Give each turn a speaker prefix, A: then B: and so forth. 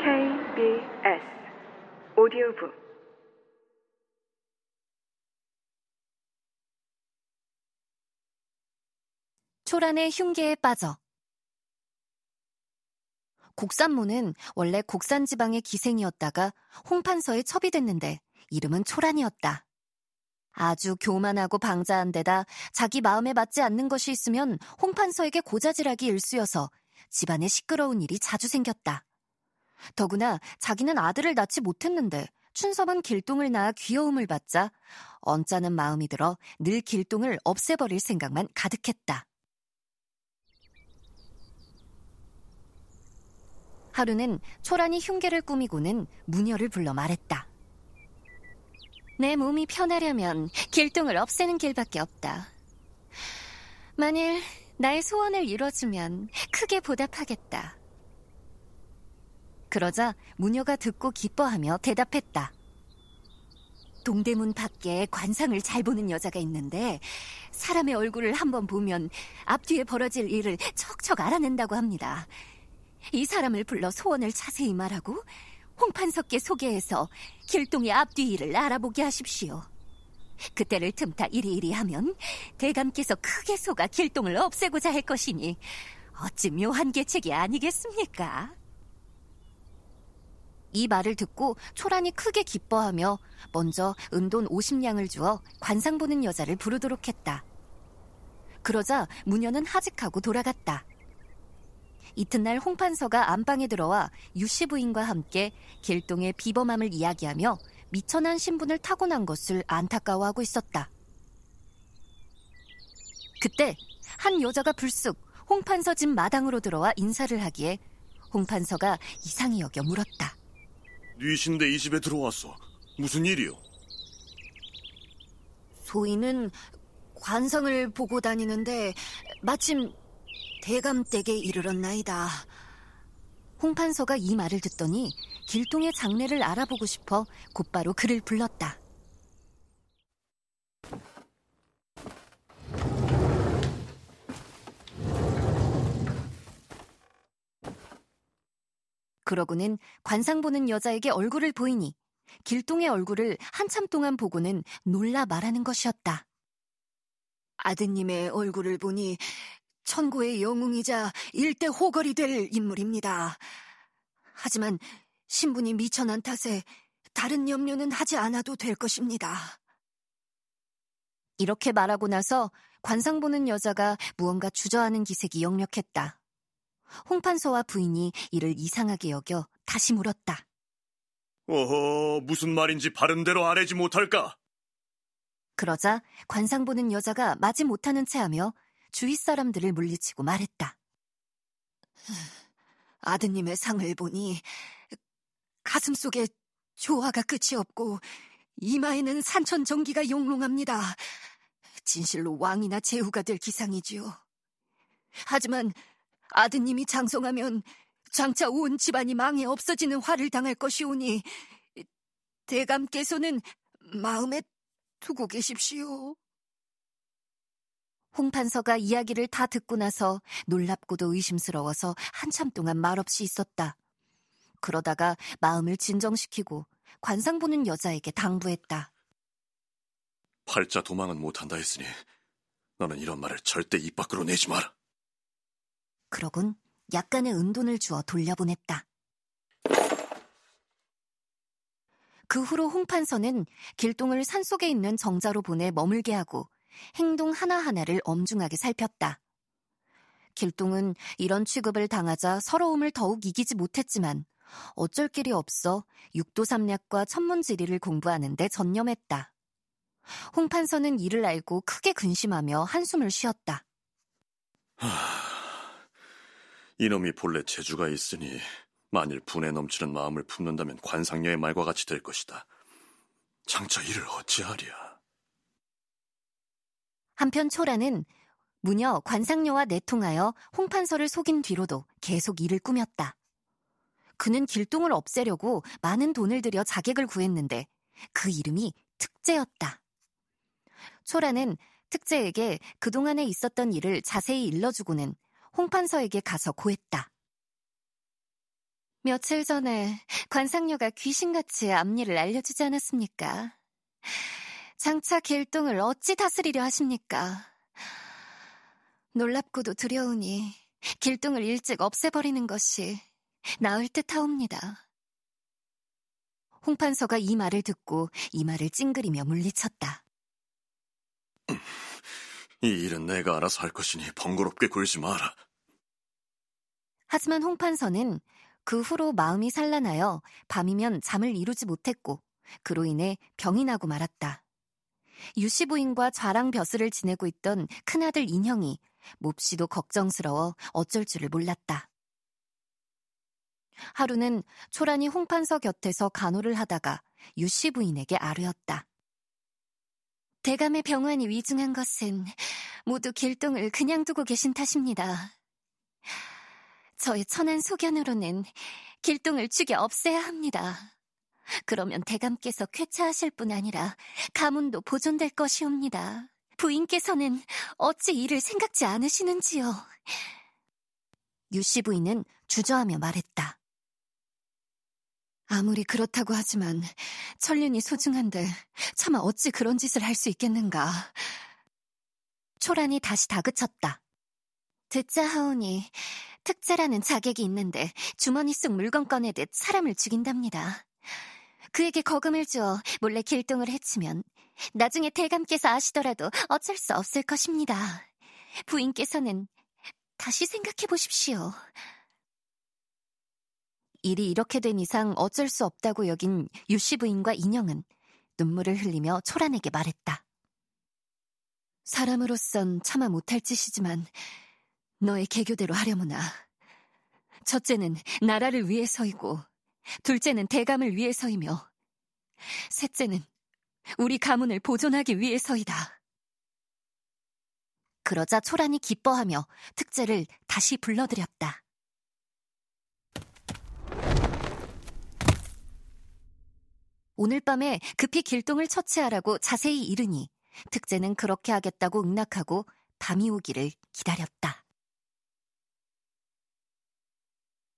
A: KBS 오디오북
B: 초란의 흉계에 빠져 곡산모는 원래 곡산 지방의 기생이었다가 홍판서에 첩이 됐는데 이름은 초란이었다. 아주 교만하고 방자한 데다 자기 마음에 맞지 않는 것이 있으면 홍판서에게 고자질하기 일쑤여서 집안에 시끄러운 일이 자주 생겼다. 더구나 자기는 아들을 낳지 못했는데 춘섭은 길동을 낳아 귀여움을 받자 언짢은 마음이 들어 늘 길동을 없애버릴 생각만 가득했다. 하루는 초란이 흉계를 꾸미고는 무녀를 불러 말했다. 내 몸이 편하려면 길동을 없애는 길밖에 없다. 만일 나의 소원을 이뤄주면 크게 보답하겠다. 그러자 무녀가 듣고 기뻐하며 대답했다. 동대문 밖에 관상을 잘 보는 여자가 있는데 사람의 얼굴을 한번 보면 앞뒤에 벌어질 일을 척척 알아낸다고 합니다. 이 사람을 불러 소원을 자세히 말하고 홍판석께 소개해서 길동의 앞뒤 일을 알아보게 하십시오. 그때를 틈타 이리이리 하면 대감께서 크게 속아 길동을 없애고자 할 것이니 어찌 묘한 계책이 아니겠습니까? 이 말을 듣고 초란이 크게 기뻐하며 먼저 은돈 50냥을 주어 관상 보는 여자를 부르도록 했다. 그러자 무녀는 하직하고 돌아갔다. 이튿날 홍판서가 안방에 들어와 유씨 부인과 함께 길동의 비범함을 이야기하며 미천한 신분을 타고난 것을 안타까워하고 있었다. 그때 한 여자가 불쑥 홍판서 집 마당으로 들어와 인사를 하기에 홍판서가 이상히 여겨 물었다.
C: 뉘신데 이 집에 들어왔어. 무슨 일이요?
B: 소인은 관성을 보고 다니는데 마침 대감댁에 이르렀나이다. 홍판서가 이 말을 듣더니 길동의 장례를 알아보고 싶어 곧바로 그를 불렀다. 그러고는 관상 보는 여자에게 얼굴을 보이니 길동의 얼굴을 한참 동안 보고는 놀라 말하는 것이었다. 아드님의 얼굴을 보니 천고의 영웅이자 일대 호걸이 될 인물입니다. 하지만 신분이 미천한 탓에 다른 염려는 하지 않아도 될 것입니다. 이렇게 말하고 나서 관상 보는 여자가 무언가 주저하는 기색이 역력했다. 홍판서와 부인이 이를 이상하게 여겨 다시 물었다.
C: 어허, 무슨 말인지 바른대로 아뢰지 못할까?
B: 그러자 관상 보는 여자가 마지 못하는 채 하며 주위 사람들을 물리치고 말했다. 아드님의 상을 보니 가슴 속에 조화가 끝이 없고 이마에는 산천 전기가 용롱합니다. 진실로 왕이나 제후가 될 기상이지요. 하지만 아드님이 장성하면 장차 온 집안이 망해 없어지는 화를 당할 것이오니 대감께서는 마음에 두고 계십시오. 홍판서가 이야기를 다 듣고 나서 놀랍고도 의심스러워서 한참 동안 말없이 있었다. 그러다가 마음을 진정시키고 관상 보는 여자에게 당부했다.
C: 팔자 도망은 못한다 했으니 너는 이런 말을 절대 입 밖으로 내지 마라.
B: 그러곤 약간의 은돈을 주어 돌려보냈다. 그 후로 홍판서는 길동을 산속에 있는 정자로 보내 머물게 하고 행동 하나하나를 엄중하게 살폈다. 길동은 이런 취급을 당하자 서러움을 더욱 이기지 못했지만 어쩔 길이 없어 육도삼략과 천문지리를 공부하는데 전념했다. 홍판서는 이를 알고 크게 근심하며 한숨을 쉬었다.
C: 하... 이놈이 본래 재주가 있으니 만일 분에 넘치는 마음을 품는다면 관상녀의 말과 같이 될 것이다. 장차 이를 어찌하랴.
B: 한편 초라는 무녀 관상녀와 내통하여 홍판서를 속인 뒤로도 계속 일을 꾸몄다. 그는 길동을 없애려고 많은 돈을 들여 자객을 구했는데 그 이름이 특제였다. 초라는 특제에게 그동안에 있었던 일을 자세히 일러주고는 홍판서에게 가서 고했다. 며칠 전에 관상녀가 귀신같이 앞니를 알려주지 않았습니까? 장차 길동을 어찌 다스리려 하십니까? 놀랍고도 두려우니 길동을 일찍 없애버리는 것이 나을 듯 하옵니다. 홍판서가 이 말을 듣고 이 말을 찡그리며 물리쳤다.
C: 이 일은 내가 알아서 할 것이니 번거롭게 굴지 마라.
B: 하지만 홍판서는 그 후로 마음이 산란하여 밤이면 잠을 이루지 못했고 그로 인해 병이 나고 말았다. 유씨 부인과 좌랑 벼슬을 지내고 있던 큰아들 인형이 몹시도 걱정스러워 어쩔 줄을 몰랐다. 하루는 초란이 홍판서 곁에서 간호를 하다가 유씨 부인에게 아뢰었다. 대감의 병환이 위중한 것은 모두 길동을 그냥 두고 계신 탓입니다. 저의 천한 소견으로는 길동을 죽여 없애야 합니다. 그러면 대감께서 쾌차하실 뿐 아니라 가문도 보존될 것이옵니다. 부인께서는 어찌 이를 생각지 않으시는지요? 유씨 부인은 주저하며 말했다. 아무리 그렇다고 하지만 천륜이 소중한데 차마 어찌 그런 짓을 할 수 있겠는가. 초란이 다시 다그쳤다. 듣자 하오니 특자라는 자객이 있는데 주머니 속 물건 꺼내듯 사람을 죽인답니다. 그에게 거금을 주어 몰래 길동을 해치면 나중에 대감께서 아시더라도 어쩔 수 없을 것입니다. 부인께서는 다시 생각해 보십시오. 일이 이렇게 된 이상 어쩔 수 없다고 여긴 유씨 부인과 인형은 눈물을 흘리며 초란에게 말했다. 사람으로선 차마 못할 짓이지만 너의 개교대로 하려무나. 첫째는 나라를 위해서이고 둘째는 대감을 위해서이며 셋째는 우리 가문을 보존하기 위해서이다. 그러자 초란이 기뻐하며 특제를 다시 불러들였다. 오늘 밤에 급히 길동을 처치하라고 자세히 이르니 특제는 그렇게 하겠다고 응낙하고 밤이 오기를 기다렸다.